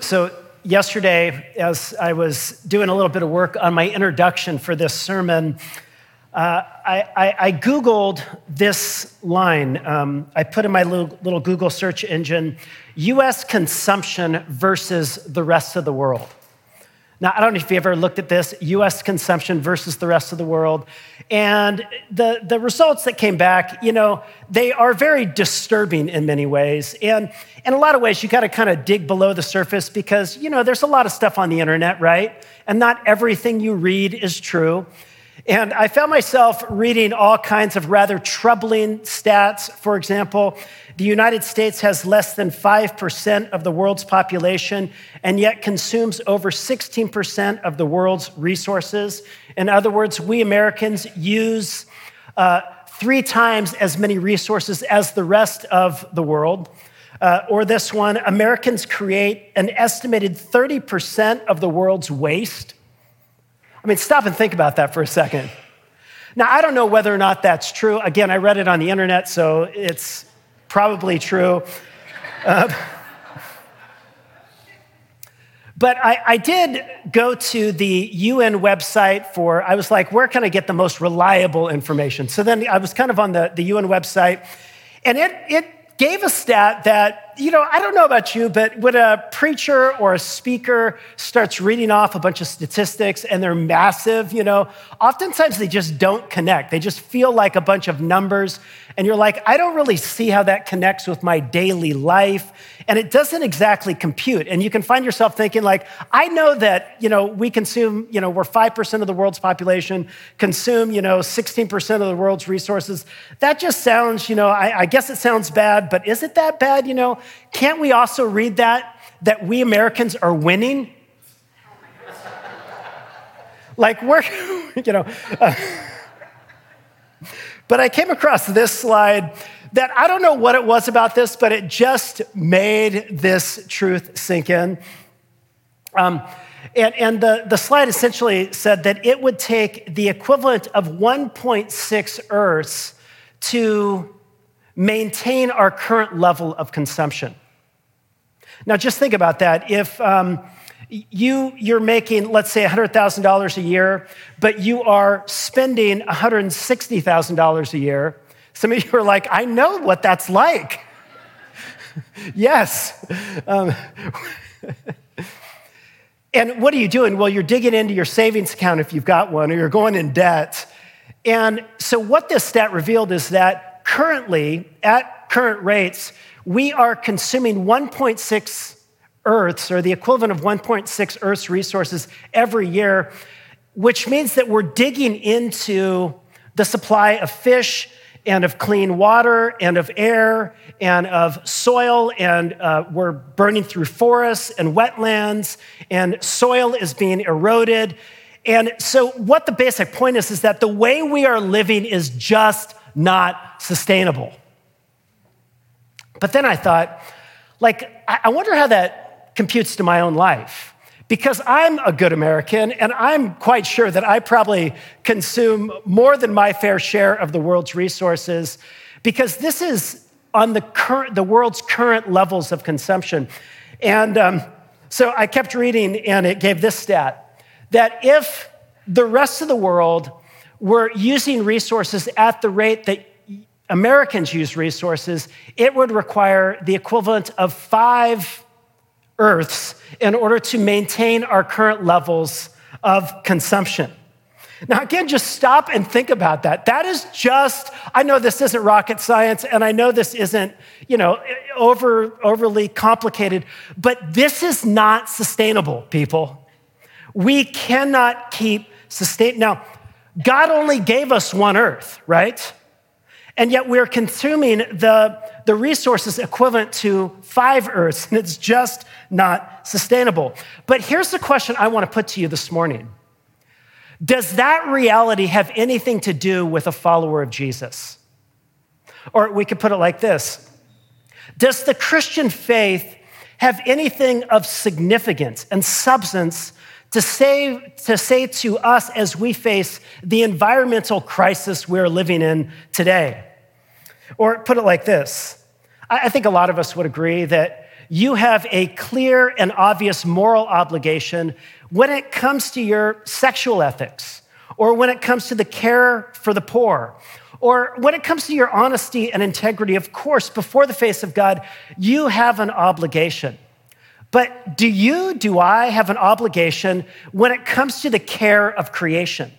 So, yesterday, as I was doing a little bit of work on my introduction for this sermon, uh, I, I, I, Googled this line. Um, I put in my little, little Google search engine US consumption versus the rest of the world. Now, I don't know if you ever looked at this US consumption versus the rest of the world. And the, the results that came back, you know, they are very disturbing in many ways. And in a lot of ways, you got to kind of dig below the surface because, you know, there's a lot of stuff on the internet, right? And not everything you read is true. And I found myself reading all kinds of rather troubling stats. For example, the United States has less than 5% of the world's population and yet consumes over 16% of the world's resources. In other words, we Americans use uh, three times as many resources as the rest of the world. Uh, or this one Americans create an estimated 30% of the world's waste. I mean, stop and think about that for a second. Now, I don't know whether or not that's true. Again, I read it on the internet, so it's probably true. Uh, but I, I, did go to the UN website for, I was like, where can I get the most reliable information? So then I was kind of on the, the UN website, and it, it gave a stat that, you know, I don't know about you, but when a preacher or a speaker starts reading off a bunch of statistics and they're massive, you know, oftentimes they just don't connect. They just feel like a bunch of numbers. And you're like, I don't really see how that connects with my daily life. And it doesn't exactly compute. And you can find yourself thinking, like, I know that, you know, we consume, you know, we're 5% of the world's population, consume, you know, 16% of the world's resources. That just sounds, you know, I, I guess it sounds bad, but is it that bad? You know, can't we also read that, that we Americans are winning? like, we're, you know. Uh, but I came across this slide that I don't know what it was about this, but it just made this truth sink in. Um, and, and the, the slide essentially said that it would take the equivalent of 1.6 Earths to maintain our current level of consumption. Now, just think about that. If um, you, you're making, let's say, $100,000 a year, but you are spending $160,000 a year, some of you are like, I know what that's like. yes. Um, and what are you doing? Well, you're digging into your savings account if you've got one, or you're going in debt. And so, what this stat revealed is that currently, at current rates, we are consuming 1.6 Earths, or the equivalent of 1.6 Earth's resources every year, which means that we're digging into the supply of fish and of clean water and of air and of soil, and uh, we're burning through forests and wetlands, and soil is being eroded. And so, what the basic point is, is that the way we are living is just not sustainable. But then I thought, like, I wonder how that computes to my own life. Because I'm a good American, and I'm quite sure that I probably consume more than my fair share of the world's resources, because this is on the, current, the world's current levels of consumption. And um, so I kept reading, and it gave this stat that if the rest of the world were using resources at the rate that Americans use resources, it would require the equivalent of five Earths in order to maintain our current levels of consumption. Now, again, just stop and think about that. That is just, I know this isn't rocket science, and I know this isn't, you know, over, overly complicated, but this is not sustainable, people. We cannot keep sustain. Now, God only gave us one earth, right? And yet we're consuming the, the resources equivalent to five Earths, and it's just not sustainable. But here's the question I want to put to you this morning Does that reality have anything to do with a follower of Jesus? Or we could put it like this Does the Christian faith have anything of significance and substance to say, to say to us as we face the environmental crisis we're living in today? Or put it like this I think a lot of us would agree that you have a clear and obvious moral obligation when it comes to your sexual ethics, or when it comes to the care for the poor, or when it comes to your honesty and integrity. Of course, before the face of God, you have an obligation. But do you, do I have an obligation when it comes to the care of creation?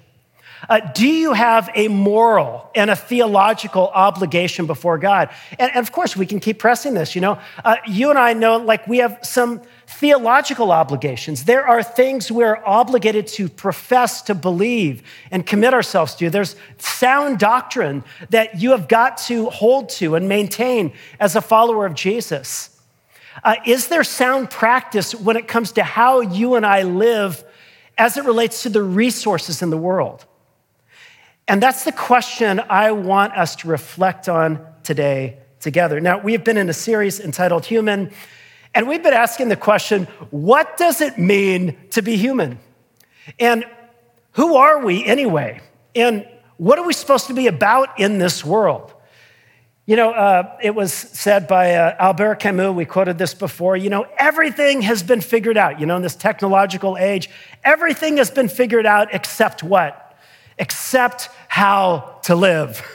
Uh, do you have a moral and a theological obligation before God? And, and of course, we can keep pressing this. You know, uh, you and I know, like, we have some theological obligations. There are things we're obligated to profess to believe and commit ourselves to. There's sound doctrine that you have got to hold to and maintain as a follower of Jesus. Uh, is there sound practice when it comes to how you and I live as it relates to the resources in the world? And that's the question I want us to reflect on today together. Now, we've been in a series entitled Human, and we've been asking the question what does it mean to be human? And who are we anyway? And what are we supposed to be about in this world? You know, uh, it was said by uh, Albert Camus, we quoted this before, you know, everything has been figured out. You know, in this technological age, everything has been figured out except what? Except how to live.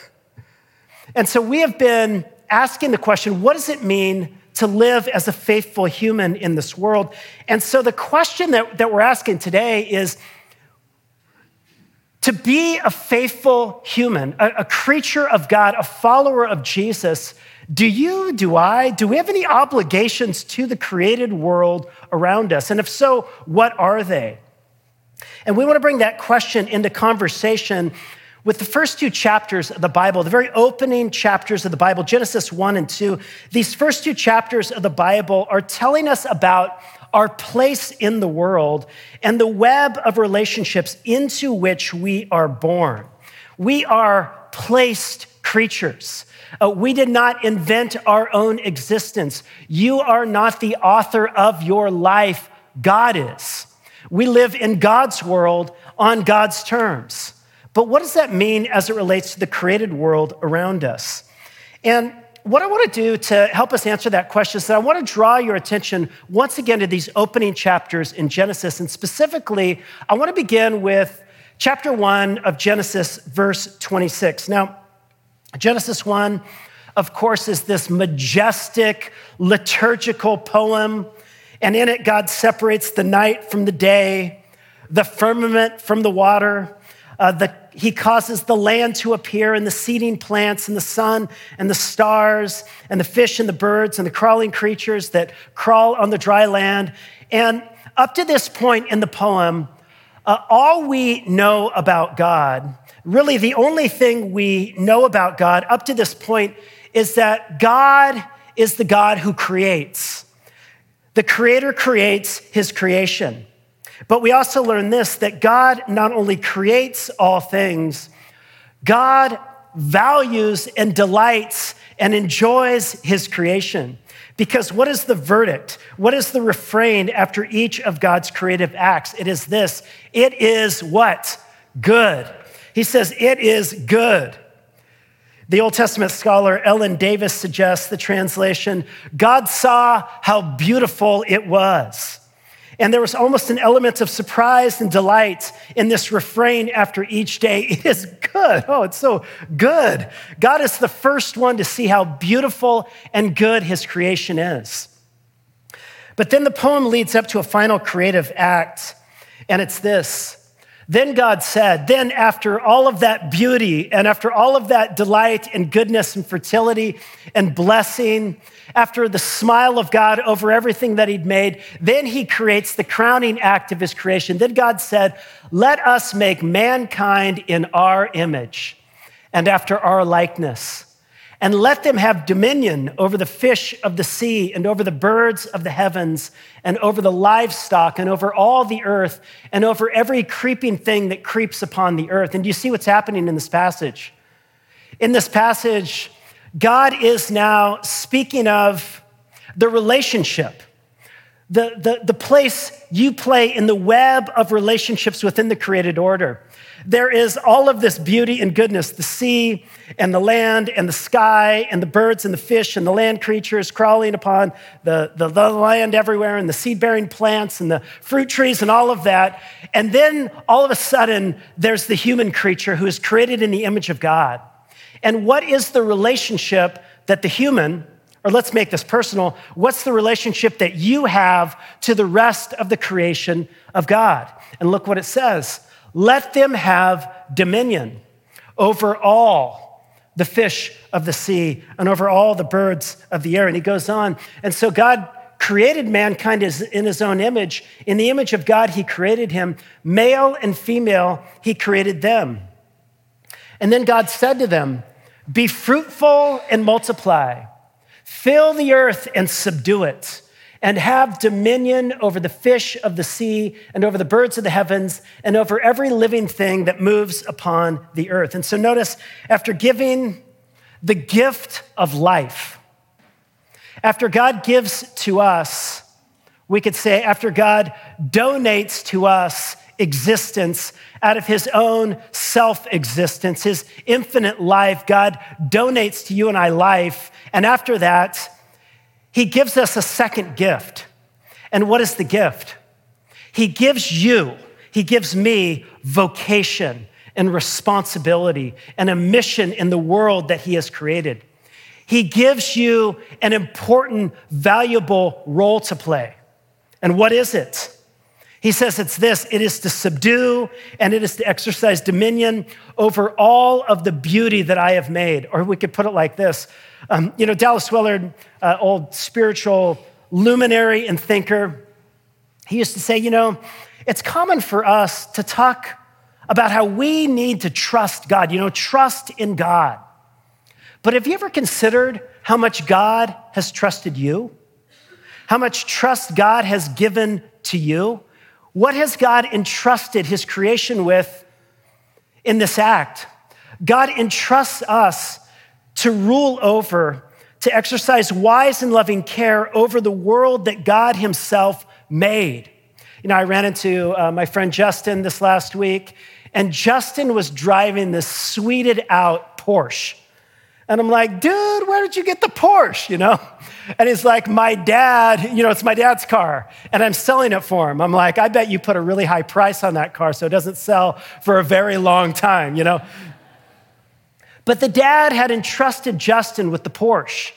And so we have been asking the question what does it mean to live as a faithful human in this world? And so the question that, that we're asking today is to be a faithful human, a, a creature of God, a follower of Jesus. Do you, do I, do we have any obligations to the created world around us? And if so, what are they? And we want to bring that question into conversation with the first two chapters of the Bible, the very opening chapters of the Bible, Genesis 1 and 2. These first two chapters of the Bible are telling us about our place in the world and the web of relationships into which we are born. We are placed creatures. Uh, we did not invent our own existence. You are not the author of your life, God is. We live in God's world on God's terms. But what does that mean as it relates to the created world around us? And what I want to do to help us answer that question is that I want to draw your attention once again to these opening chapters in Genesis. And specifically, I want to begin with chapter 1 of Genesis, verse 26. Now, Genesis 1, of course, is this majestic liturgical poem and in it, God separates the night from the day, the firmament from the water. Uh, the, he causes the land to appear and the seeding plants and the sun and the stars and the fish and the birds and the crawling creatures that crawl on the dry land. And up to this point in the poem, uh, all we know about God, really the only thing we know about God up to this point, is that God is the God who creates. The Creator creates His creation. But we also learn this that God not only creates all things, God values and delights and enjoys His creation. Because what is the verdict? What is the refrain after each of God's creative acts? It is this it is what? Good. He says, it is good. The Old Testament scholar Ellen Davis suggests the translation God saw how beautiful it was. And there was almost an element of surprise and delight in this refrain after each day. It is good. Oh, it's so good. God is the first one to see how beautiful and good his creation is. But then the poem leads up to a final creative act, and it's this then God said, then after all of that beauty and after all of that delight and goodness and fertility and blessing, after the smile of God over everything that He'd made, then He creates the crowning act of His creation. Then God said, Let us make mankind in our image and after our likeness and let them have dominion over the fish of the sea and over the birds of the heavens and over the livestock and over all the earth and over every creeping thing that creeps upon the earth. And do you see what's happening in this passage? In this passage, God is now speaking of the relationship the, the, the place you play in the web of relationships within the created order. There is all of this beauty and goodness the sea and the land and the sky and the birds and the fish and the land creatures crawling upon the, the, the land everywhere and the seed bearing plants and the fruit trees and all of that. And then all of a sudden, there's the human creature who is created in the image of God. And what is the relationship that the human, or let's make this personal, what's the relationship that you have to the rest of the creation of God? And look what it says let them have dominion over all the fish of the sea and over all the birds of the air. And he goes on. And so God created mankind in his own image. In the image of God, he created him. Male and female, he created them. And then God said to them, Be fruitful and multiply, fill the earth and subdue it and have dominion over the fish of the sea and over the birds of the heavens and over every living thing that moves upon the earth. And so notice, after giving the gift of life, after God gives to us, we could say, after God donates to us existence out of his own self existence, his infinite life, God donates to you and I life. And after that, he gives us a second gift. And what is the gift? He gives you, he gives me vocation and responsibility and a mission in the world that he has created. He gives you an important, valuable role to play. And what is it? He says it's this it is to subdue and it is to exercise dominion over all of the beauty that I have made. Or we could put it like this um, you know, Dallas Willard, uh, old spiritual luminary and thinker, he used to say, you know, it's common for us to talk about how we need to trust God, you know, trust in God. But have you ever considered how much God has trusted you? How much trust God has given to you? What has God entrusted his creation with in this act? God entrusts us to rule over, to exercise wise and loving care over the world that God himself made. You know, I ran into uh, my friend Justin this last week, and Justin was driving this sweeted out Porsche. And I'm like, dude, where did you get the Porsche? You know? And he's like, my dad, you know, it's my dad's car, and I'm selling it for him. I'm like, I bet you put a really high price on that car so it doesn't sell for a very long time, you know? But the dad had entrusted Justin with the Porsche.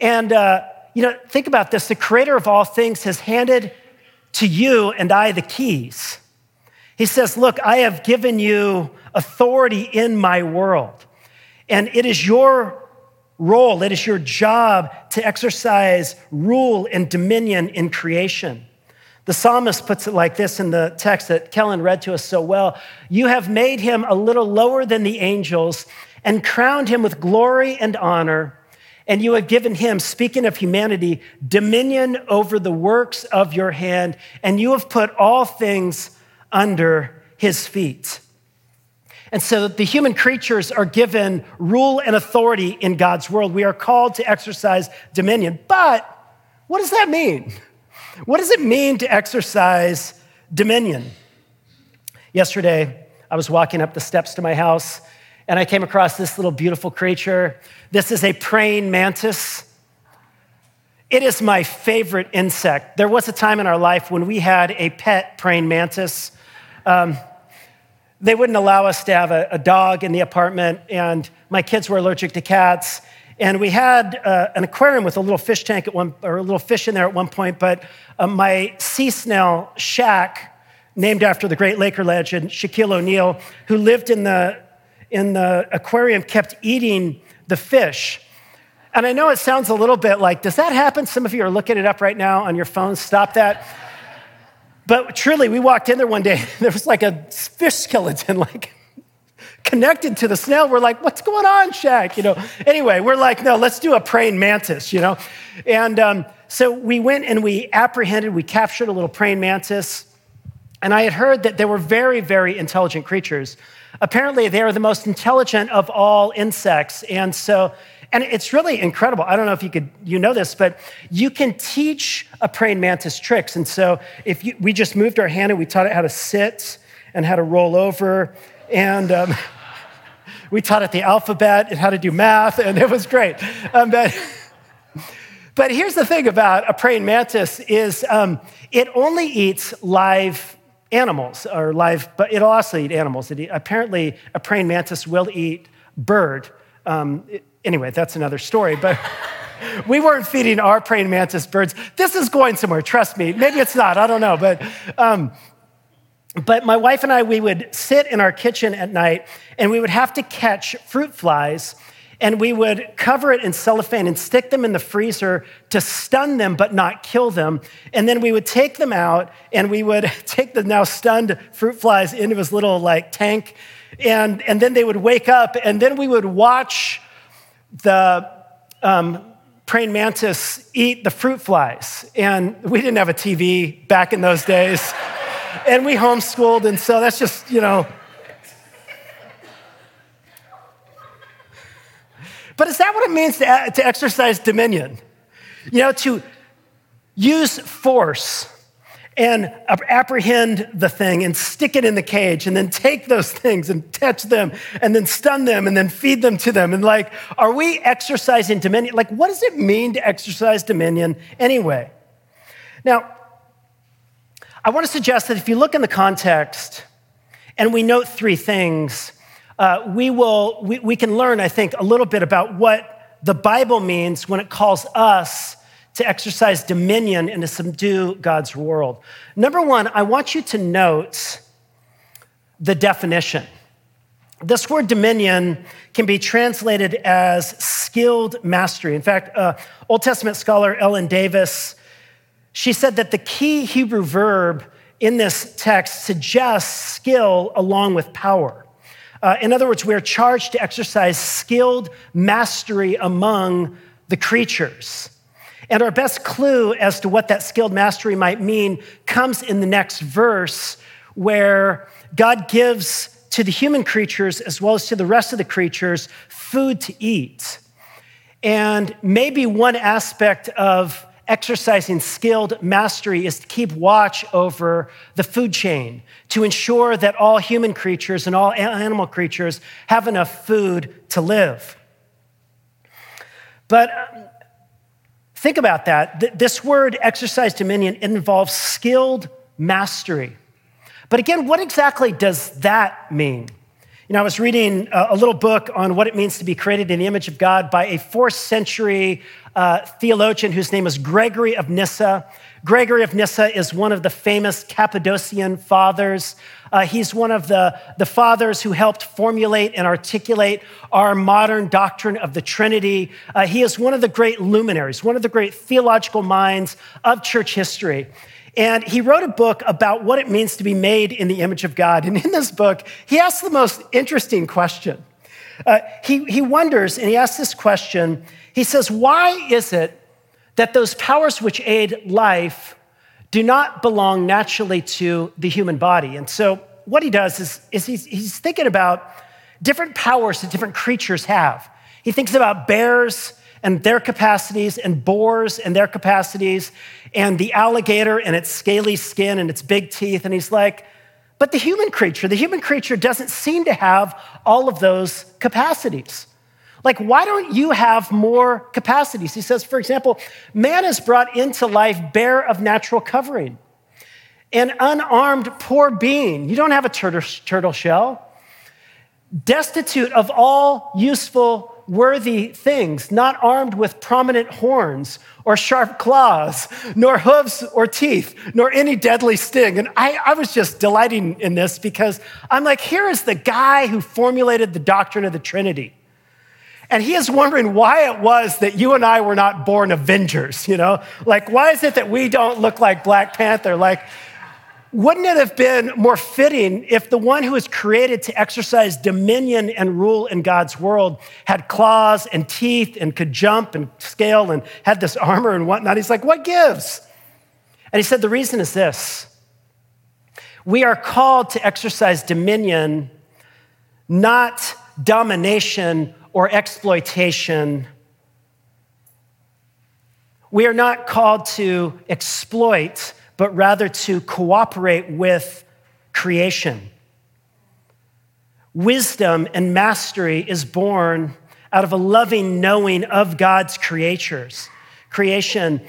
And, uh, you know, think about this the creator of all things has handed to you and I the keys. He says, Look, I have given you authority in my world, and it is your role, it is your job to exercise rule and dominion in creation. The psalmist puts it like this in the text that Kellen read to us so well You have made him a little lower than the angels and crowned him with glory and honor. And you have given him, speaking of humanity, dominion over the works of your hand, and you have put all things under his feet. And so the human creatures are given rule and authority in God's world. We are called to exercise dominion. But what does that mean? What does it mean to exercise dominion? Yesterday, I was walking up the steps to my house and I came across this little beautiful creature. This is a praying mantis. It is my favorite insect. There was a time in our life when we had a pet praying mantis. Um, they wouldn't allow us to have a, a, dog in the apartment, and my kids were allergic to cats. And we had uh, an aquarium with a little fish tank at one, or a little fish in there at one point. But uh, my sea snail, Shaq, named after the great Laker legend Shaquille O'Neal, who lived in the in the aquarium kept eating the fish. And I know it sounds a little bit like, does that happen? Some of you are looking it up right now on your phones. Stop that. But truly, we walked in there one day, there was like a fish skeleton, like connected to the snail. We're like, what's going on, Shaq? You know, anyway, we're like, no, let's do a praying mantis, you know? And um, so we went and we apprehended, we captured a little praying mantis. And I had heard that they were very, very intelligent creatures. Apparently, they are the most intelligent of all insects. And so and it's really incredible. I don't know if you could you know this, but you can teach a praying mantis tricks. And so if you, we just moved our hand and we taught it how to sit and how to roll over, and um, we taught it the alphabet and how to do math, and it was great. Um, but, but here's the thing about a praying mantis is um, it only eats live animals or live, but it'll also eat animals. It, apparently, a praying mantis will eat bird. Um, it, anyway, that's another story, but we weren't feeding our praying mantis birds. This is going somewhere, trust me. Maybe it's not, I don't know. But, um, but my wife and I, we would sit in our kitchen at night and we would have to catch fruit flies and we would cover it in cellophane and stick them in the freezer to stun them but not kill them. And then we would take them out and we would take the now stunned fruit flies into this little like tank. And, and then they would wake up and then we would watch the um, praying mantis eat the fruit flies. And we didn't have a TV back in those days. and we homeschooled, and so that's just, you know. But is that what it means to, to exercise dominion? You know, to use force and apprehend the thing and stick it in the cage and then take those things and touch them and then stun them and then feed them to them. And like, are we exercising dominion? Like, what does it mean to exercise dominion anyway? Now, I want to suggest that if you look in the context and we note three things, uh, we, will, we, we can learn, I think, a little bit about what the Bible means when it calls us to exercise dominion and to subdue God's world. Number one, I want you to note the definition. This word dominion can be translated as skilled mastery. In fact, uh, Old Testament scholar Ellen Davis, she said that the key Hebrew verb in this text suggests skill along with power. Uh, in other words, we are charged to exercise skilled mastery among the creatures. And our best clue as to what that skilled mastery might mean comes in the next verse, where God gives to the human creatures as well as to the rest of the creatures food to eat. And maybe one aspect of exercising skilled mastery is to keep watch over the food chain, to ensure that all human creatures and all animal creatures have enough food to live. But Think about that. This word, exercise dominion, involves skilled mastery. But again, what exactly does that mean? You know, I was reading a little book on what it means to be created in the image of God by a fourth century uh, theologian whose name is Gregory of Nyssa. Gregory of Nyssa is one of the famous Cappadocian fathers. Uh, he's one of the, the fathers who helped formulate and articulate our modern doctrine of the Trinity. Uh, he is one of the great luminaries, one of the great theological minds of church history. And he wrote a book about what it means to be made in the image of God. And in this book, he asks the most interesting question. Uh, he, he wonders, and he asks this question he says, Why is it that those powers which aid life do not belong naturally to the human body. And so, what he does is, is he's, he's thinking about different powers that different creatures have. He thinks about bears and their capacities, and boars and their capacities, and the alligator and its scaly skin and its big teeth. And he's like, but the human creature, the human creature doesn't seem to have all of those capacities. Like, why don't you have more capacities? He says, for example, man is brought into life bare of natural covering. An unarmed, poor being. You don't have a turtle, shell. Destitute of all useful, worthy things, not armed with prominent horns or sharp claws, nor hooves or teeth, nor any deadly sting. And I, I was just delighting in this because I'm like, here is the guy who formulated the doctrine of the Trinity. And he is wondering why it was that you and I were not born Avengers, you know? Like, why is it that we don't look like Black Panther? Like, wouldn't it have been more fitting if the one who was created to exercise dominion and rule in God's world had claws and teeth and could jump and scale and had this armor and whatnot? He's like, what gives? And he said, the reason is this we are called to exercise dominion, not domination or exploitation We are not called to exploit, but rather to cooperate with creation. Wisdom and mastery is born out of a loving knowing of God's creatures, creation.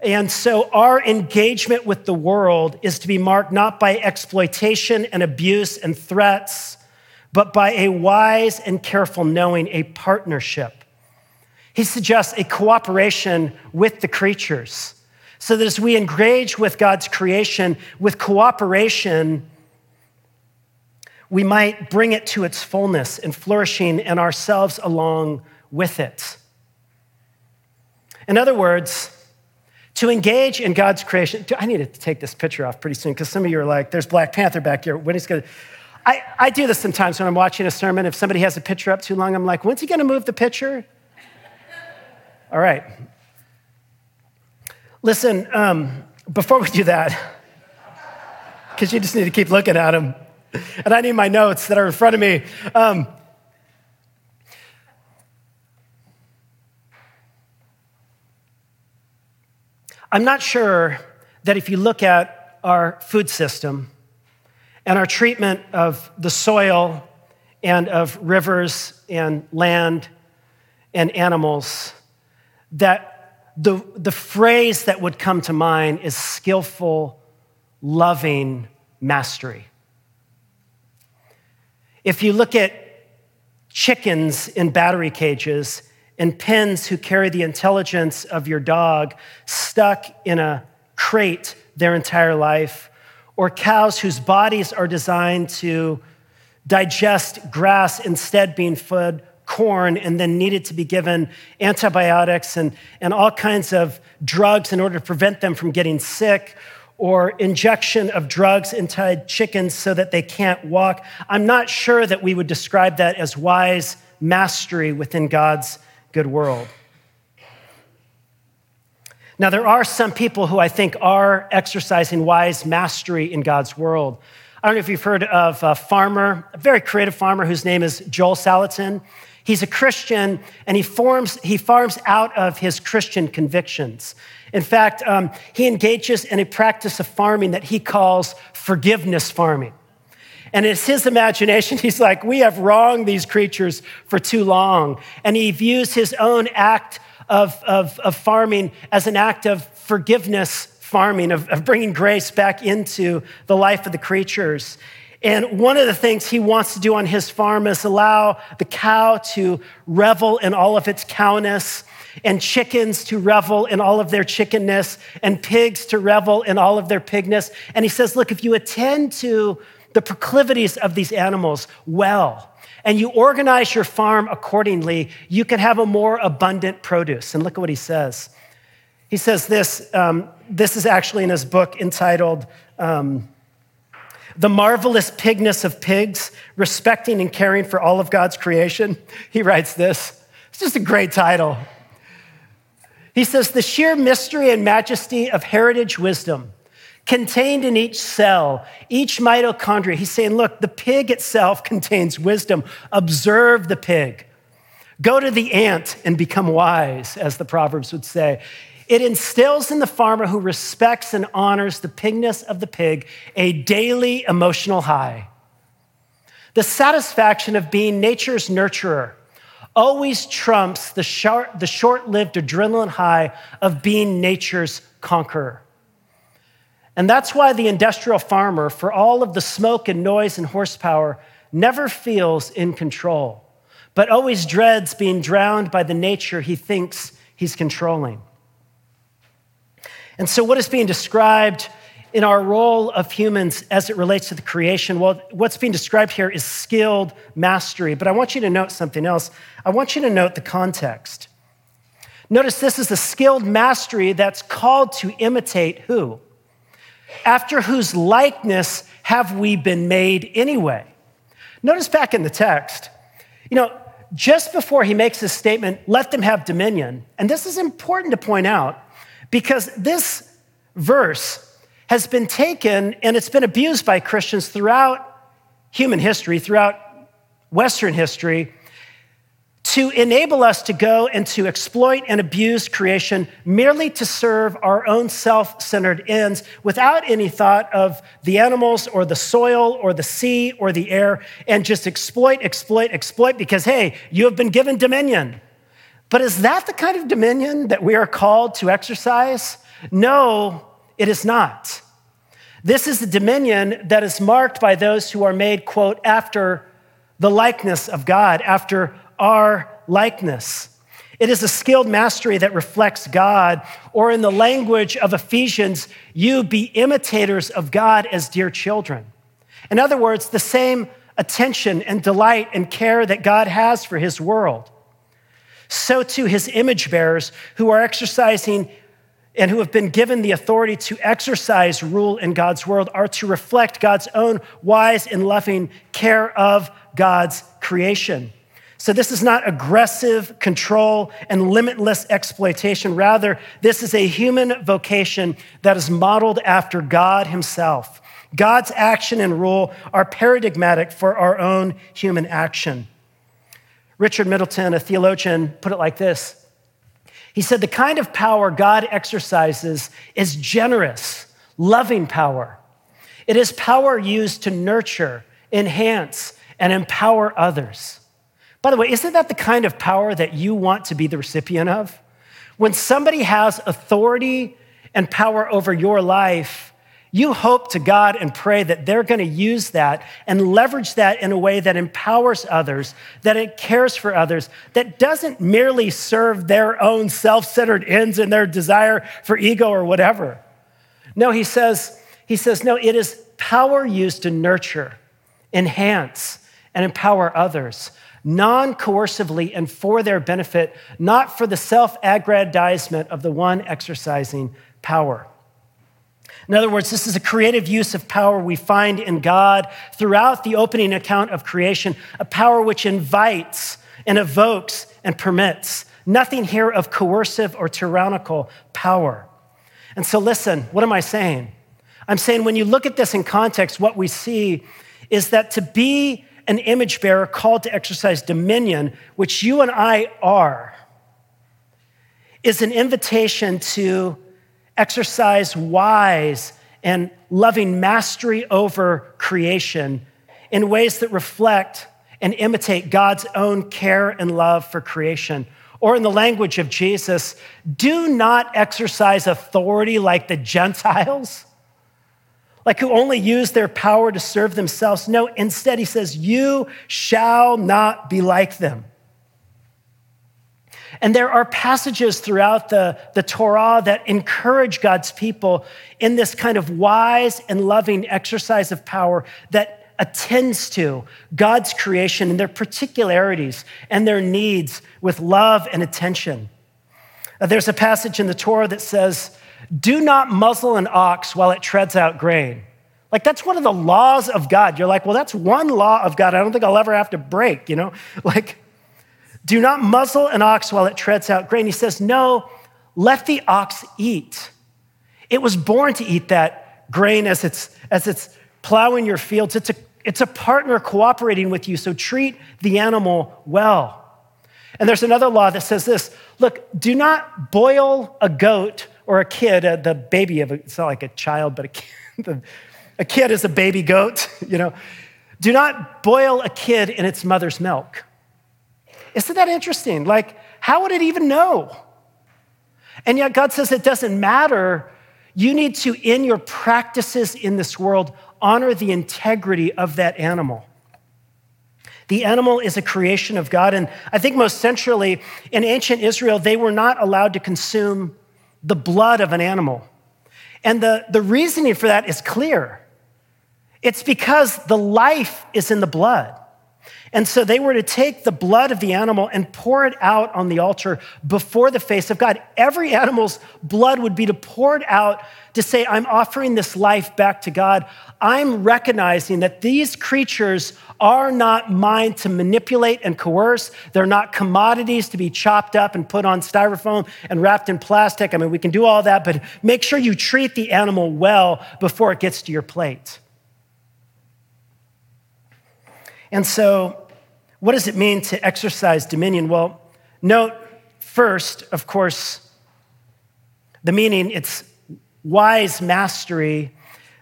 And so our engagement with the world is to be marked not by exploitation and abuse and threats, but by a wise and careful knowing, a partnership. He suggests a cooperation with the creatures so that as we engage with God's creation with cooperation, we might bring it to its fullness and flourishing and ourselves along with it. In other words, to engage in God's creation, I need to take this picture off pretty soon because some of you are like, there's Black Panther back here. When he's gonna, I, I do this sometimes when I'm watching a sermon. If somebody has a picture up too long, I'm like, when's he gonna move the picture? All right. Listen, um, before we do that, because you just need to keep looking at him, and I need my notes that are in front of me. Um, I'm not sure that if you look at our food system and our treatment of the soil and of rivers and land and animals, that the, the phrase that would come to mind is skillful, loving mastery. If you look at chickens in battery cages and pens who carry the intelligence of your dog stuck in a crate their entire life, or cows whose bodies are designed to digest grass instead being fed corn and then needed to be given antibiotics and, and all kinds of drugs in order to prevent them from getting sick or injection of drugs into chickens so that they can't walk. I'm not sure that we would describe that as wise mastery within God's good world. Now, there are some people who I think are exercising wise mastery in God's world. I don't know if you've heard of a farmer, a very creative farmer whose name is Joel Salatin. He's a Christian and he, forms, he farms out of his Christian convictions. In fact, um, he engages in a practice of farming that he calls forgiveness farming. And it's his imagination. He's like, we have wronged these creatures for too long. And he views his own act of, of, of farming as an act of forgiveness farming, of, of bringing grace back into the life of the creatures. And one of the things he wants to do on his farm is allow the cow to revel in all of its cowness and chickens to revel in all of their chickenness, and pigs to revel in all of their pigness. And he says, Look, if you attend to the proclivities of these animals well, and you organize your farm accordingly, you can have a more abundant produce. And look at what he says. He says this um, this is actually in his book entitled um, The Marvelous Pigness of Pigs Respecting and Caring for All of God's Creation. He writes this. It's just a great title. He says, the sheer mystery and majesty of heritage wisdom contained in each cell, each mitochondria. He's saying, look, the pig itself contains wisdom. Observe the pig. Go to the ant and become wise, as the Proverbs would say. It instills in the farmer who respects and honors the pigness of the pig a daily emotional high. The satisfaction of being nature's nurturer always trumps the short, short-lived adrenaline high of being nature's conqueror. And that's why the industrial farmer, for all of the smoke and noise and horsepower, never feels in control, but always dreads being drowned by the nature he thinks he's controlling. And so, what is being described in our role of humans as it relates to the creation, well, what's being described here is skilled mastery. But I want you to note something else. I want you to note the context. Notice this is a skilled mastery that's called to imitate who? After whose likeness have we been made anyway? Notice back in the text, you know, just before he makes this statement, let them have dominion. And this is important to point out because this verse has been taken and it's been abused by Christians throughout human history, throughout Western history, to enable us to go and to exploit and abuse creation merely to serve our own self centered ends without any thought of the animals or the soil or the sea or the air and just exploit, exploit, exploit because, hey, you have been given dominion. But is that the kind of dominion that we are called to exercise? No, it is not. This is the dominion that is marked by those who are made, quote, after the likeness of God, after our likeness. It is a skilled mastery that reflects God, or in the language of Ephesians, you be imitators of God as dear children. In other words, the same attention and delight and care that God has for his world. So, too, his image bearers who are exercising and who have been given the authority to exercise rule in God's world are to reflect God's own wise and loving care of God's creation. So, this is not aggressive control and limitless exploitation. Rather, this is a human vocation that is modeled after God Himself. God's action and rule are paradigmatic for our own human action. Richard Middleton, a theologian, put it like this He said, The kind of power God exercises is generous, loving power. It is power used to nurture, enhance, and empower others. By the way, isn't that the kind of power that you want to be the recipient of? When somebody has authority and power over your life, you hope to God and pray that they're going to use that and leverage that in a way that empowers others, that it cares for others, that doesn't merely serve their own self centered ends and their desire for ego or whatever. No, he says, he says, no, it is power used to nurture, enhance, and empower others non coercively and for their benefit, not for the self aggrandizement of the one exercising power. In other words, this is a creative use of power we find in God throughout the opening account of creation, a power which invites and evokes and permits. Nothing here of coercive or tyrannical power. And so, listen, what am I saying? I'm saying when you look at this in context, what we see is that to be an image bearer called to exercise dominion, which you and I are, is an invitation to exercise wise and loving mastery over creation in ways that reflect and imitate God's own care and love for creation. Or, in the language of Jesus, do not exercise authority like the Gentiles like who only use their power to serve themselves. No, instead, he says, You shall not be like them. And there are passages throughout the, the Torah that encourage God's people in this kind of wise and loving exercise of power that attends to God's creation and their particularities and their needs with love and attention. Uh, there's a passage in the Torah that says, do not muzzle an ox while it treads out grain. Like, that's one of the laws of God. You're like, well, that's one law of God I don't think I'll ever have to break, you know? Like, do not muzzle an ox while it treads out grain. He says, no, let the ox eat. It was born to eat that grain as it's, as it's plowing your fields. It's a, it's a partner cooperating with you, so treat the animal well. And there's another law that says this look, do not boil a goat or a kid, uh, the baby of a, it's not like a child, but a kid, a kid is a baby goat, you know. Do not boil a kid in its mother's milk. Isn't that interesting? Like, how would it even know? And yet, God says it doesn't matter. You need to, in your practices in this world, honor the integrity of that animal. The animal is a creation of God. And I think most centrally, in ancient Israel, they were not allowed to consume the blood of an animal. And the, the reasoning for that is clear. It's because the life is in the blood. And so they were to take the blood of the animal and pour it out on the altar before the face of God. Every animal's blood would be to pour it out to say, I'm offering this life back to God. I'm recognizing that these creatures are not mine to manipulate and coerce. They're not commodities to be chopped up and put on styrofoam and wrapped in plastic. I mean, we can do all that, but make sure you treat the animal well before it gets to your plate. And so What does it mean to exercise dominion? Well, note first, of course, the meaning it's wise mastery.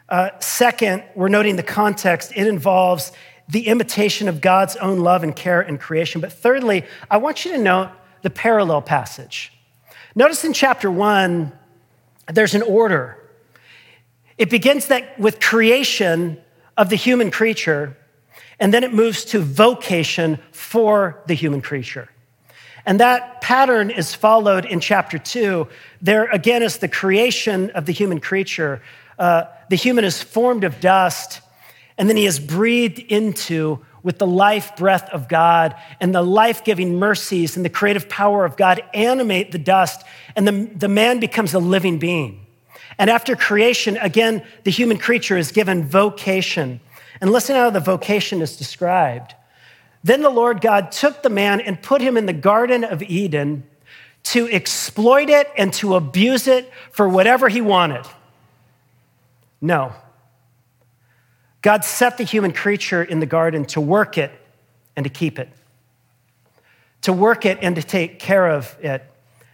Uh, second, we're noting the context. It involves the imitation of God's own love and care in creation. But thirdly, I want you to note the parallel passage. Notice in chapter one, there's an order. It begins that with creation of the human creature, and then it moves to vocation for the human creature. And that pattern is followed in chapter two. There again is the creation of the human creature. Uh, the human is formed of dust, and then he is breathed into with the life breath of God and the life giving mercies and the creative power of God animate the dust, and the, the man becomes a living being. And after creation, again, the human creature is given vocation. And listen how the vocation is described. Then the Lord God took the man and put him in the Garden of Eden to exploit it and to abuse it for whatever he wanted. No. God set the human creature in the garden to work it and to keep it, to work it and to take care of it.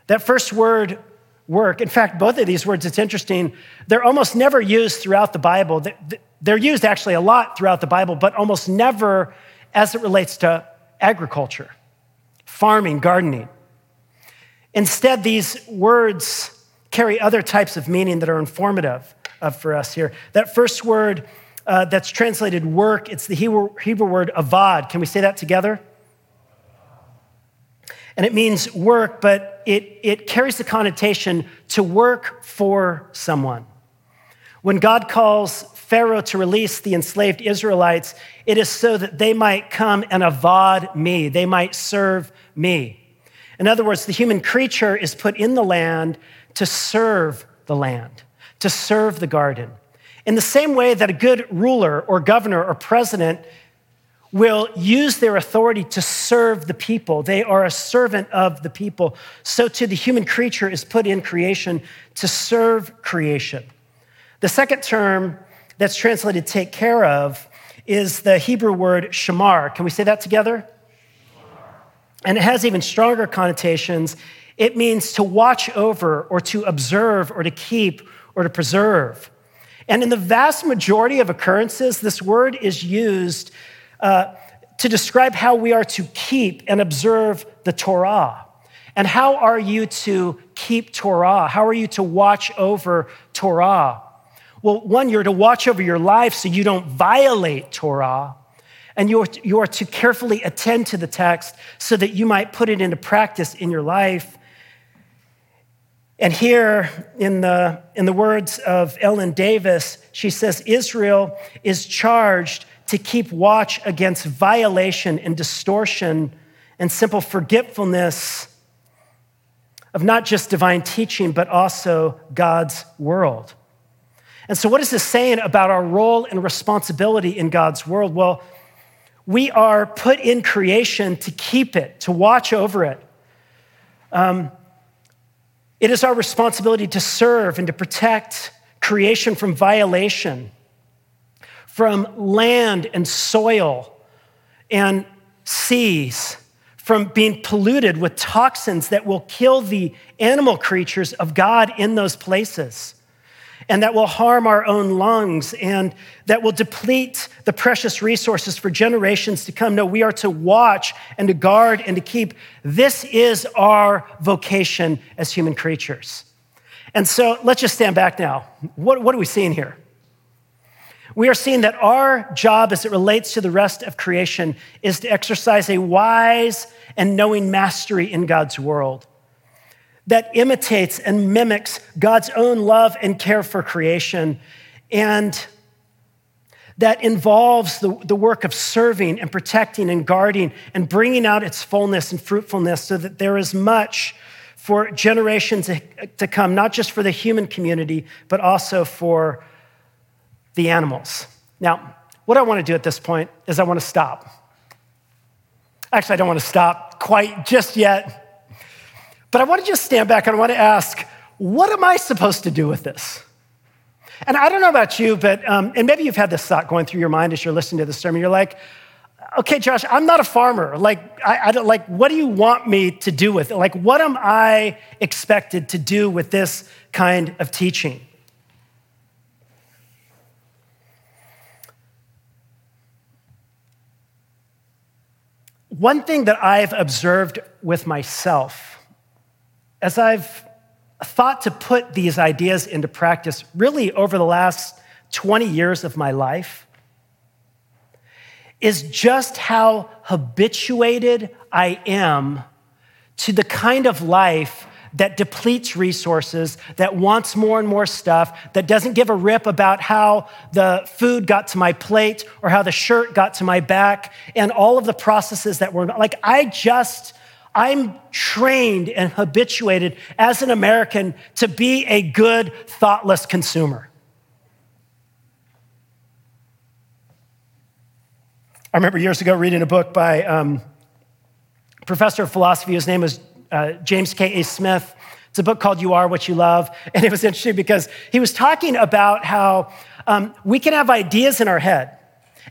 That first word, work, in fact, both of these words, it's interesting, they're almost never used throughout the Bible. They're used actually a lot throughout the Bible, but almost never as it relates to agriculture, farming, gardening. Instead, these words carry other types of meaning that are informative for us here. That first word uh, that's translated work, it's the Hebrew, Hebrew word avad. Can we say that together? And it means work, but it, it carries the connotation to work for someone. When God calls Pharaoh to release the enslaved Israelites, it is so that they might come and avad me, they might serve me. In other words, the human creature is put in the land to serve the land, to serve the garden. In the same way that a good ruler or governor or president will use their authority to serve the people. They are a servant of the people. So, too, the human creature is put in creation to serve creation. The second term that's translated take care of is the Hebrew word shamar. Can we say that together? And it has even stronger connotations. It means to watch over or to observe or to keep or to preserve. And in the vast majority of occurrences, this word is used uh, to describe how we are to keep and observe the Torah. And how are you to keep Torah? How are you to watch over Torah? Well, one, you're to watch over your life so you don't violate Torah. And you're, you are to carefully attend to the text so that you might put it into practice in your life. And here, in the, in the words of Ellen Davis, she says Israel is charged to keep watch against violation and distortion and simple forgetfulness of not just divine teaching, but also God's world. And so, what is this saying about our role and responsibility in God's world? Well, we are put in creation to keep it, to watch over it. Um, it is our responsibility to serve and to protect creation from violation, from land and soil and seas, from being polluted with toxins that will kill the animal creatures of God in those places and that will harm our own lungs and that will deplete the precious resources for generations to come. No, we are to watch and to guard and to keep. This is our vocation as human creatures. And so let's just stand back now. What, what are we seeing here? We are seeing that our job as it relates to the rest of creation is to exercise a wise and knowing mastery in God's world that imitates and mimics God's own love and care for creation, and that involves the, the work of serving and protecting and guarding and bringing out its fullness and fruitfulness so that there is much for generations to come, not just for the human community, but also for the animals. Now, what I want to do at this point is I want to stop. Actually, I don't want to stop quite just yet but I want to just stand back and I want to ask, what am I supposed to do with this? And I don't know about you, but, um, and maybe you've had this thought going through your mind as you're listening to this sermon. You're like, okay, Josh, I'm not a farmer. Like, I, I don't, like, what do you want me to do with it? Like, what am I expected to do with this kind of teaching? One thing that I've observed with myself as I've thought to put these ideas into practice really over the last 20 years of my life is just how habituated I am to the kind of life that depletes resources, that wants more and more stuff, that doesn't give a rip about how the food got to my plate or how the shirt got to my back and all of the processes that were like, I just, I'm trained and habituated as an American to be a good, thoughtless consumer. I remember years ago reading a book by um, professor of philosophy. His name was uh, James K.A. Smith. It's a book called You Are What You Love. And it was interesting because he was talking about how um, we can have ideas in our head.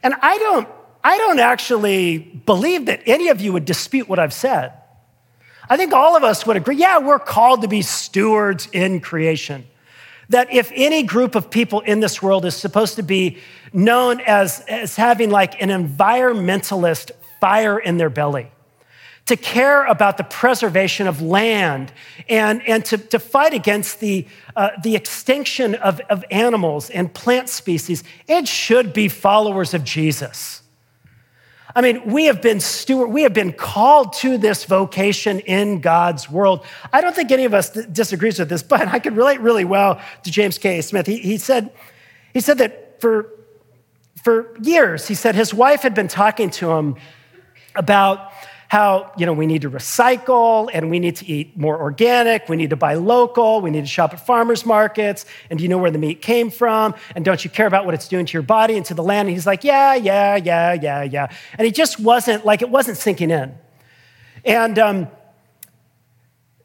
And I don't, I don't actually believe that any of you would dispute what I've said. I think all of us would agree yeah, we're called to be stewards in creation. That if any group of people in this world is supposed to be known as, as having like an environmentalist fire in their belly, to care about the preservation of land and, and to, to fight against the, uh, the extinction of, of animals and plant species, it should be followers of Jesus. I mean, we have been steward, we have been called to this vocation in God's world. I don't think any of us disagrees with this, but I could relate really well to James K. Smith. He, he said, he said that for, for years, he said his wife had been talking to him about how you know we need to recycle and we need to eat more organic. We need to buy local. We need to shop at farmers markets. And do you know where the meat came from? And don't you care about what it's doing to your body and to the land? And he's like yeah yeah yeah yeah yeah. And he just wasn't like it wasn't sinking in. And um,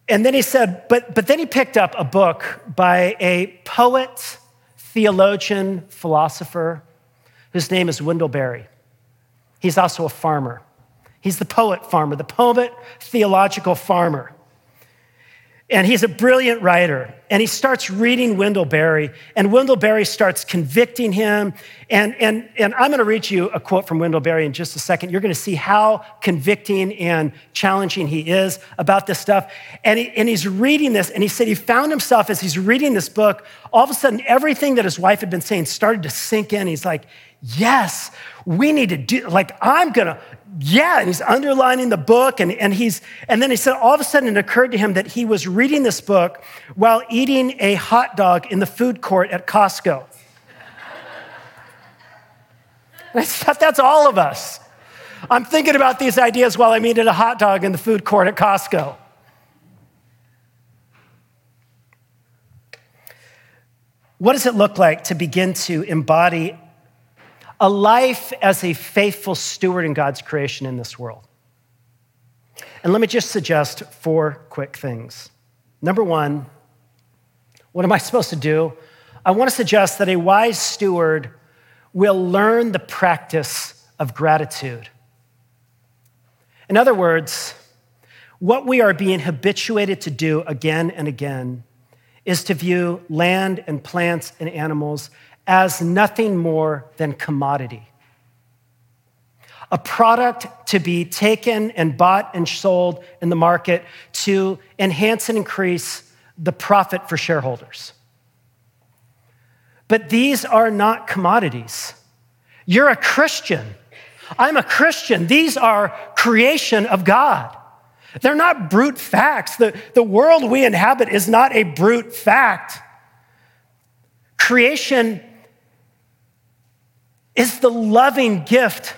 and then he said but but then he picked up a book by a poet theologian philosopher whose name is wendell berry. He's also a farmer He's the poet farmer, the poet theological farmer. And he's a brilliant writer. And he starts reading Wendell Berry, and Wendell Berry starts convicting him. And, and, and I'm going to read you a quote from Wendell Berry in just a second. You're going to see how convicting and challenging he is about this stuff. And, he, and he's reading this, and he said he found himself as he's reading this book, all of a sudden, everything that his wife had been saying started to sink in. He's like, Yes, we need to do, like, I'm gonna, yeah, and he's underlining the book, and, and he's, and then he said, all of a sudden it occurred to him that he was reading this book while eating a hot dog in the food court at Costco. Thought that's all of us. I'm thinking about these ideas while I'm eating a hot dog in the food court at Costco. What does it look like to begin to embody a life as a faithful steward in God's creation in this world. And let me just suggest four quick things. Number one, what am I supposed to do? I want to suggest that a wise steward will learn the practice of gratitude. In other words, what we are being habituated to do again and again is to view land and plants and animals as nothing more than commodity. A product to be taken and bought and sold in the market to enhance and increase the profit for shareholders. But these are not commodities. You're a Christian. I'm a Christian. These are creation of God. They're not brute facts. The, the world we inhabit is not a brute fact. Creation is the loving gift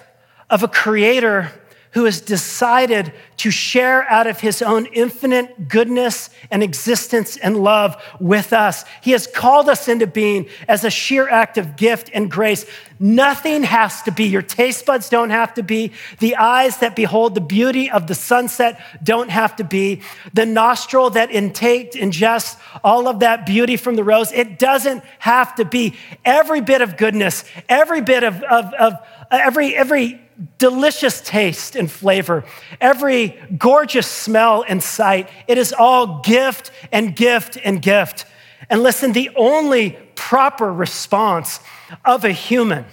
of a creator who has decided to share out of his own infinite goodness and existence and love with us. He has called us into being as a sheer act of gift and grace. Nothing has to be. Your taste buds don't have to be. The eyes that behold the beauty of the sunset don't have to be. The nostril that intake, ingests all of that beauty from the rose, it doesn't have to be. Every bit of goodness, every bit of, of, of every, every delicious taste and flavor, every gorgeous smell and sight. It is all gift and gift and gift. And listen, the only proper response of a human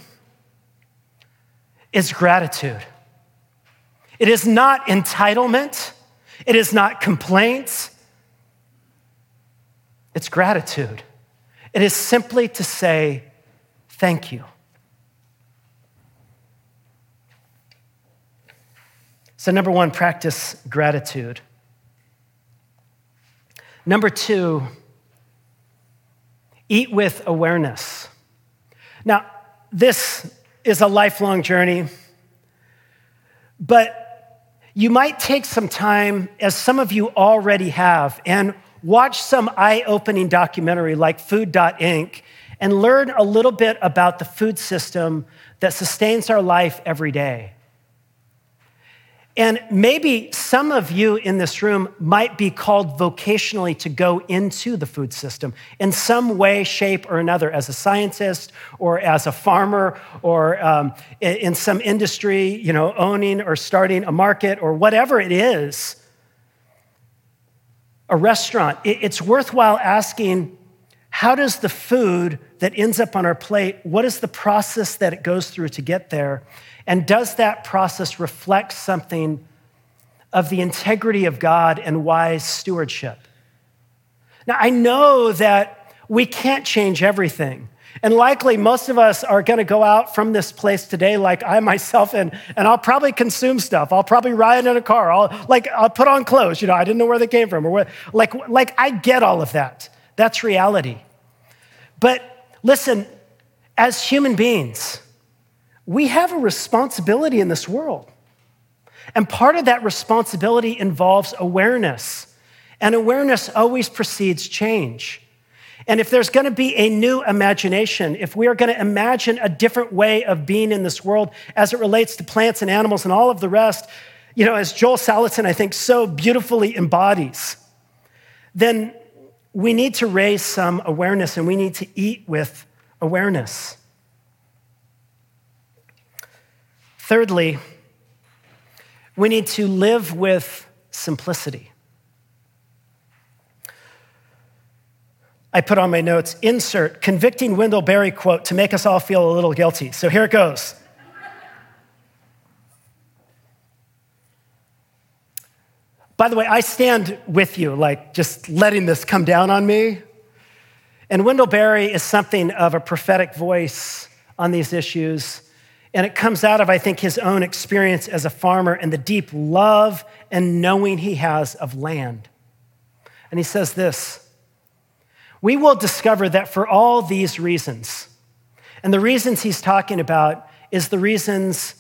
is gratitude. It is not entitlement, it is not complaint, it's gratitude. It is simply to say, Thank you. So, number one, practice gratitude. Number two, eat with awareness. Now, this is a lifelong journey, but you might take some time, as some of you already have, and watch some eye opening documentary like Food Inc. and learn a little bit about the food system that sustains our life every day. And maybe some of you in this room might be called vocationally to go into the food system in some way, shape, or another, as a scientist or as a farmer or um, in some industry, you know, owning or starting a market or whatever it is. A restaurant, it's worthwhile asking how does the food that ends up on our plate, what is the process that it goes through to get there? And does that process reflect something of the integrity of God and wise stewardship? Now, I know that we can't change everything. And likely most of us are going to go out from this place today, like I myself, and, and I'll probably consume stuff. I'll probably ride in a car. I'll like I'll put on clothes. You know, I didn't know where they came from, or what, like like I get all of that. That's reality. But listen, as human beings, we have a responsibility in this world. And part of that responsibility involves awareness. And awareness always precedes change. And if there's going to be a new imagination, if we are going to imagine a different way of being in this world as it relates to plants and animals and all of the rest, you know, as Joel Salatin, I think, so beautifully embodies, then we need to raise some awareness and we need to eat with awareness. Thirdly, we need to live with simplicity. I put on my notes insert convicting Wendell Berry quote to make us all feel a little guilty. So here it goes. By the way, I stand with you, like just letting this come down on me. And Wendell Berry is something of a prophetic voice on these issues. And it comes out of, I think, his own experience as a farmer and the deep love and knowing he has of land. And he says this We will discover that for all these reasons, and the reasons he's talking about is the reasons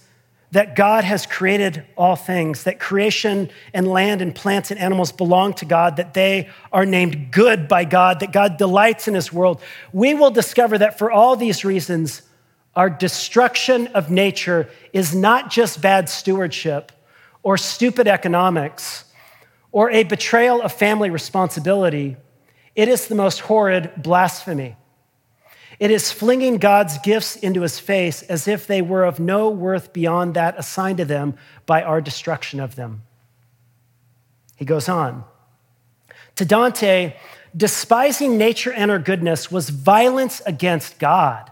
that God has created all things, that creation and land and plants and animals belong to God, that they are named good by God, that God delights in his world. We will discover that for all these reasons, our destruction of nature is not just bad stewardship or stupid economics or a betrayal of family responsibility. It is the most horrid blasphemy. It is flinging God's gifts into his face as if they were of no worth beyond that assigned to them by our destruction of them. He goes on. To Dante, despising nature and her goodness was violence against God.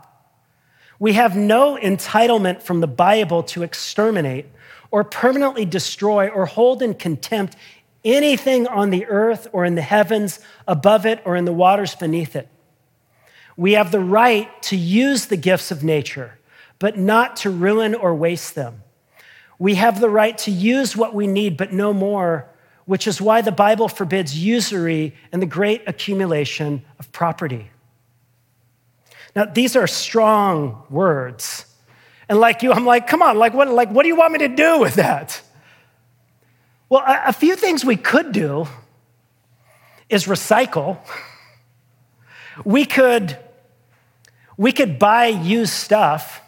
We have no entitlement from the Bible to exterminate or permanently destroy or hold in contempt anything on the earth or in the heavens above it or in the waters beneath it. We have the right to use the gifts of nature, but not to ruin or waste them. We have the right to use what we need, but no more, which is why the Bible forbids usury and the great accumulation of property. Now, these are strong words. And like you, I'm like, come on, like what, like, what do you want me to do with that? Well, a, a few things we could do is recycle. We could, we could buy used stuff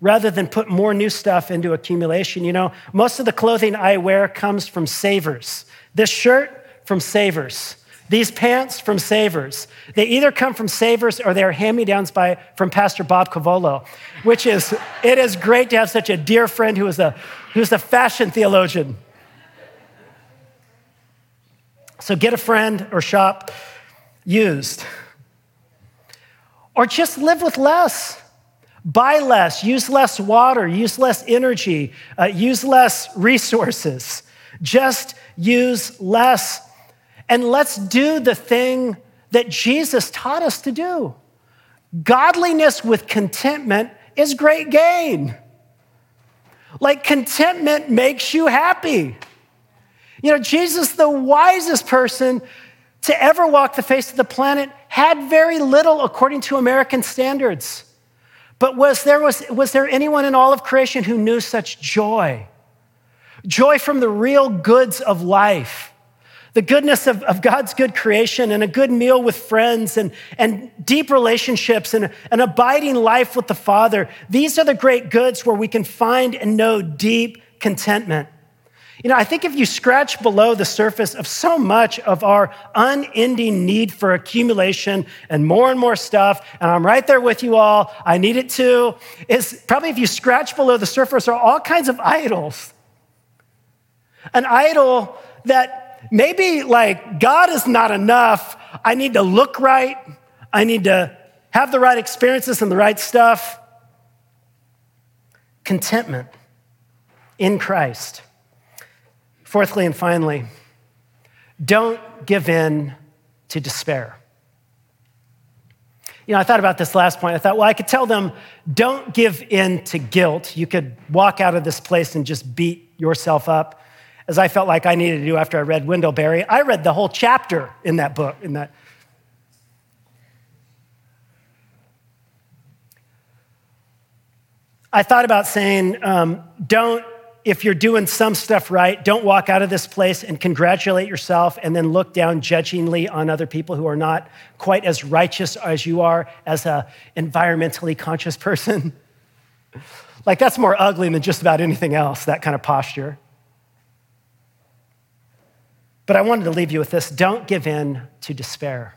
rather than put more new stuff into accumulation. You know, most of the clothing I wear comes from savers. This shirt from savers. These pants from Savers, they either come from Savers or they're hand-me-downs by, from Pastor Bob Cavolo, which is, it is great to have such a dear friend who is a, who's a fashion theologian. So get a friend or shop used. Or just live with less. Buy less, use less water, use less energy, uh, use less resources. Just use less and let's do the thing that Jesus taught us to do. Godliness with contentment is great gain. Like contentment makes you happy. You know, Jesus, the wisest person to ever walk the face of the planet, had very little according to American standards. But was there, was, was there anyone in all of creation who knew such joy? Joy from the real goods of life the goodness of, of, God's good creation and a good meal with friends and, and deep relationships and an abiding life with the Father. These are the great goods where we can find and know deep contentment. You know, I think if you scratch below the surface of so much of our unending need for accumulation and more and more stuff, and I'm right there with you all, I need it too, is probably if you scratch below the surface are all kinds of idols. An idol that maybe like God is not enough. I need to look right. I need to have the right experiences and the right stuff. Contentment in Christ. Fourthly and finally, don't give in to despair. You know, I thought about this last point. I thought, well, I could tell them, don't give in to guilt. You could walk out of this place and just beat yourself up as I felt like I needed to do after I read Wendell Berry. I read the whole chapter in that book, in that. I thought about saying, um, don't, if you're doing some stuff right, don't walk out of this place and congratulate yourself and then look down judgingly on other people who are not quite as righteous as you are as an environmentally conscious person. like, that's more ugly than just about anything else, that kind of posture. But I wanted to leave you with this don't give in to despair.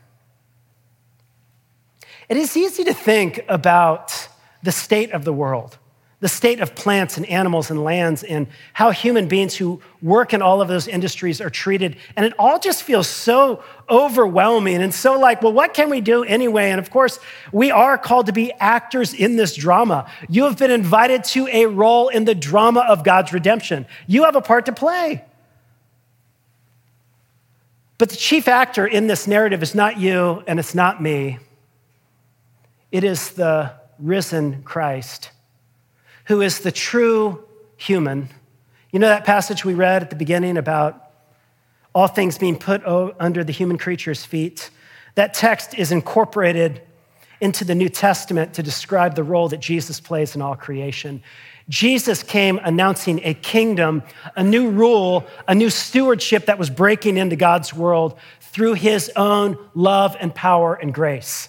It is easy to think about the state of the world, the state of plants and animals and lands, and how human beings who work in all of those industries are treated. And it all just feels so overwhelming and so like, well, what can we do anyway? And of course, we are called to be actors in this drama. You have been invited to a role in the drama of God's redemption, you have a part to play. But the chief actor in this narrative is not you and it's not me. It is the risen Christ, who is the true human. You know that passage we read at the beginning about all things being put under the human creature's feet? That text is incorporated into the New Testament to describe the role that Jesus plays in all creation. Jesus came announcing a kingdom, a new rule, a new stewardship that was breaking into God's world through his own love and power and grace.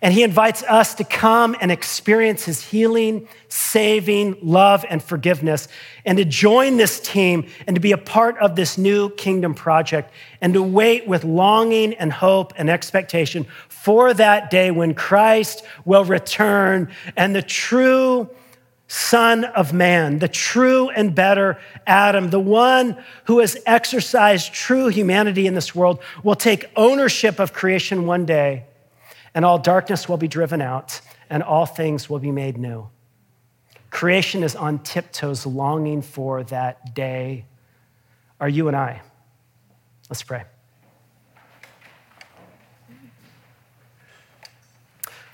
And he invites us to come and experience his healing, saving, love, and forgiveness, and to join this team and to be a part of this new kingdom project, and to wait with longing and hope and expectation for that day when Christ will return and the true Son of Man, the true and better Adam, the one who has exercised true humanity in this world, will take ownership of creation one day and all darkness will be driven out, and all things will be made new. Creation is on tiptoes, longing for that day. Are you and I? Let's pray.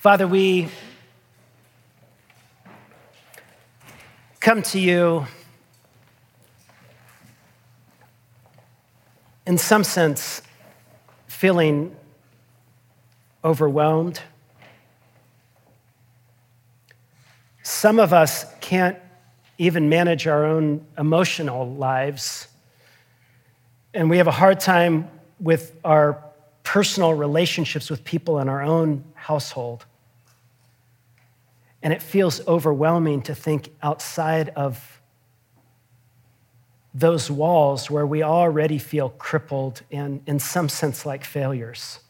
Father, we come to you in some sense feeling overwhelmed. Some of us can't even manage our own emotional lives. And we have a hard time with our personal relationships with people in our own household. And it feels overwhelming to think outside of those walls where we already feel crippled and, in some sense, like failures.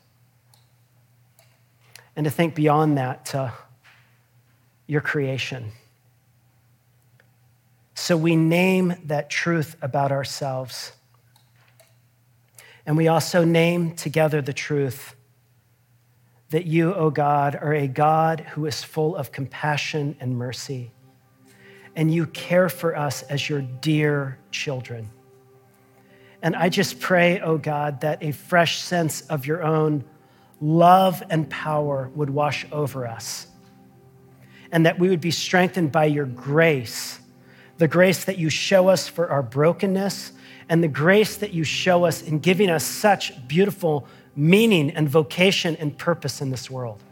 And to think beyond that to your creation. So we name that truth about ourselves. And we also name together the truth that you, O oh God, are a God who is full of compassion and mercy and you care for us as your dear children. And I just pray, oh God, that a fresh sense of your own love and power would wash over us, and that we would be strengthened by your grace, the grace that you show us for our brokenness, and the grace that you show us in giving us such beautiful meaning and vocation and purpose in this world.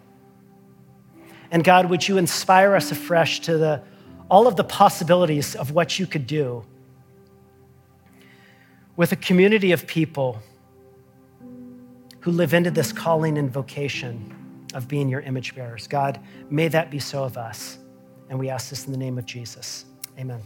And God, would you inspire us afresh to the all of the possibilities of what you could do with a community of people who live into this calling and vocation of being your image bearers. God, may that be so of us. And we ask this in the name of Jesus. Amen.